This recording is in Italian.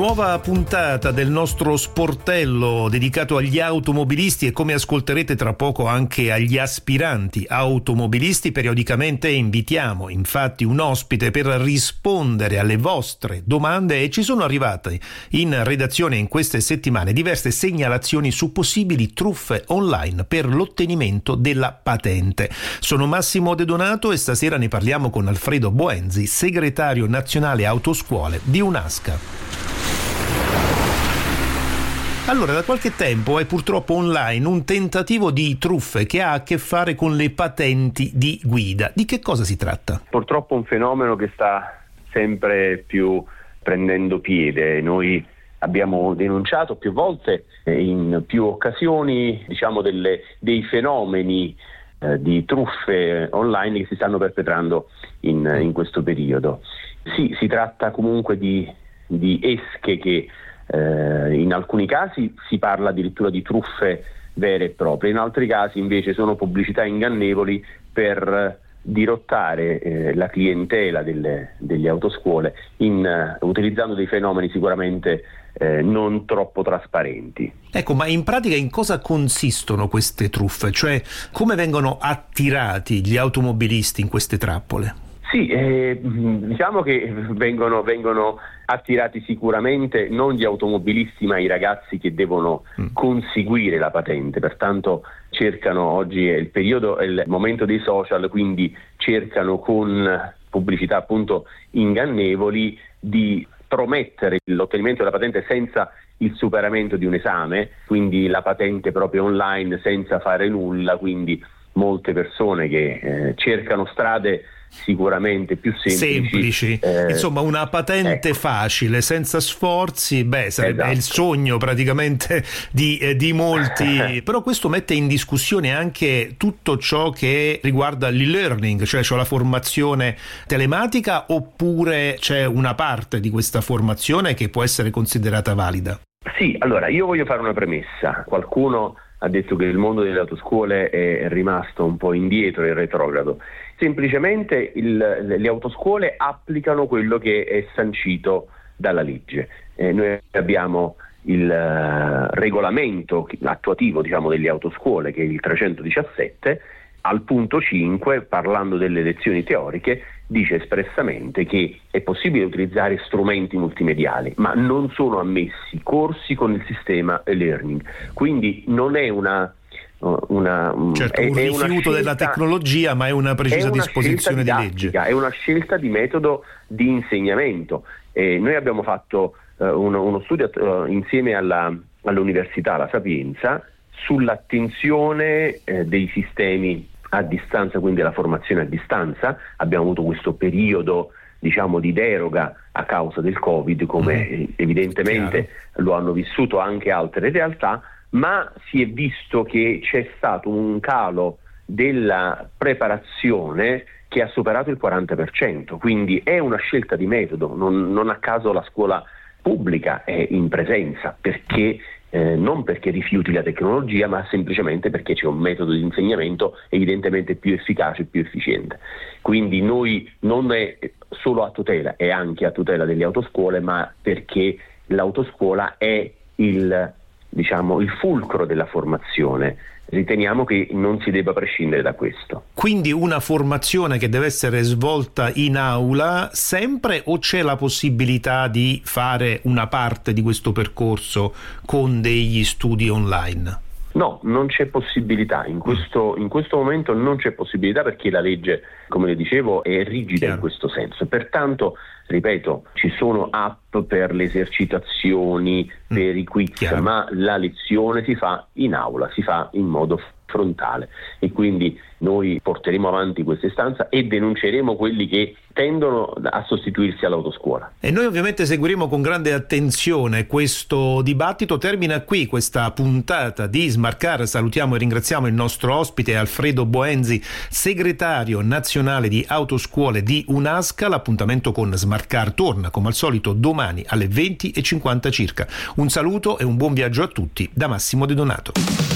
Nuova puntata del nostro sportello dedicato agli automobilisti e come ascolterete tra poco anche agli aspiranti automobilisti. Periodicamente invitiamo infatti un ospite per rispondere alle vostre domande e ci sono arrivate in redazione in queste settimane diverse segnalazioni su possibili truffe online per l'ottenimento della patente. Sono Massimo De Donato e stasera ne parliamo con Alfredo Boenzi, segretario nazionale autoscuole di UNASCA. Allora, da qualche tempo è purtroppo online un tentativo di truffe che ha a che fare con le patenti di guida. Di che cosa si tratta? Purtroppo un fenomeno che sta sempre più prendendo piede. Noi abbiamo denunciato più volte, in più occasioni, diciamo delle, dei fenomeni eh, di truffe online che si stanno perpetrando in, in questo periodo. Sì, si tratta comunque di, di esche che eh, in alcuni casi si parla addirittura di truffe vere e proprie, in altri casi invece sono pubblicità ingannevoli per dirottare eh, la clientela delle, delle autoscuole in, uh, utilizzando dei fenomeni sicuramente eh, non troppo trasparenti. Ecco, ma in pratica in cosa consistono queste truffe? Cioè come vengono attirati gli automobilisti in queste trappole? Sì, eh, diciamo che vengono, vengono, attirati sicuramente non gli automobilisti ma i ragazzi che devono mm. conseguire la patente, pertanto cercano, oggi è il periodo, è il momento dei social, quindi cercano con pubblicità appunto ingannevoli di promettere l'ottenimento della patente senza il superamento di un esame, quindi la patente proprio online senza fare nulla, quindi molte persone che eh, cercano strade sicuramente più semplici. semplici. Eh, Insomma, una patente ecco. facile, senza sforzi, beh, sarebbe esatto. il sogno praticamente di, eh, di molti. Però questo mette in discussione anche tutto ciò che riguarda l'e-learning, cioè, cioè la formazione telematica, oppure c'è una parte di questa formazione che può essere considerata valida? Sì, allora io voglio fare una premessa. Qualcuno ha detto che il mondo delle autoscuole è rimasto un po' indietro e retrogrado. Semplicemente il, le autoscuole applicano quello che è sancito dalla legge. Eh, noi abbiamo il uh, regolamento attuativo diciamo, delle autoscuole che è il 317 al punto 5, parlando delle lezioni teoriche, dice espressamente che è possibile utilizzare strumenti multimediali, ma non sono ammessi corsi con il sistema e-learning. Quindi non è una una, certo, è, un rifiuto scelta, della tecnologia, ma è una precisa è una disposizione di legge. È una scelta di metodo di insegnamento. E noi abbiamo fatto uh, uno, uno, studio uh, insieme alla, all'Università La Sapienza sull'attenzione eh, dei sistemi a distanza, quindi la formazione a distanza. Abbiamo avuto questo periodo diciamo, di deroga a causa del Covid, come mm. evidentemente Chiaro. lo hanno vissuto anche altre realtà, ma si è visto che c'è stato un calo della preparazione che ha superato il 40%, quindi è una scelta di metodo, non, non a caso la scuola pubblica è in presenza perché eh, non perché rifiuti la tecnologia, ma semplicemente perché c'è un metodo di insegnamento evidentemente più efficace e più efficiente. Quindi noi non è solo a tutela, è anche a tutela delle autoscuole, ma perché l'autoscuola è il, diciamo, il fulcro della formazione riteniamo che non si debba prescindere da questo. Quindi una formazione che deve essere svolta in aula sempre o c'è la possibilità di fare una parte di questo percorso con degli studi online? No, non c'è possibilità, in questo, in questo, momento non c'è possibilità perché la legge, come le dicevo, è rigida Chiaro. in questo senso. Pertanto, ripeto, ci sono app per le esercitazioni, mm. per i quiz, Chiaro. ma la lezione si fa in aula, si fa in modo frontale e quindi noi porteremo avanti questa istanza e denunceremo quelli che tendono a sostituirsi all'autoscuola. E noi ovviamente seguiremo con grande attenzione questo dibattito. Termina qui questa puntata di Smarcar. Salutiamo e ringraziamo il nostro ospite Alfredo Boenzi, segretario nazionale di autoscuole di UNASCA. L'appuntamento con Smarcar torna come al solito domani alle 20.50 circa. Un saluto e un buon viaggio a tutti da Massimo De Donato.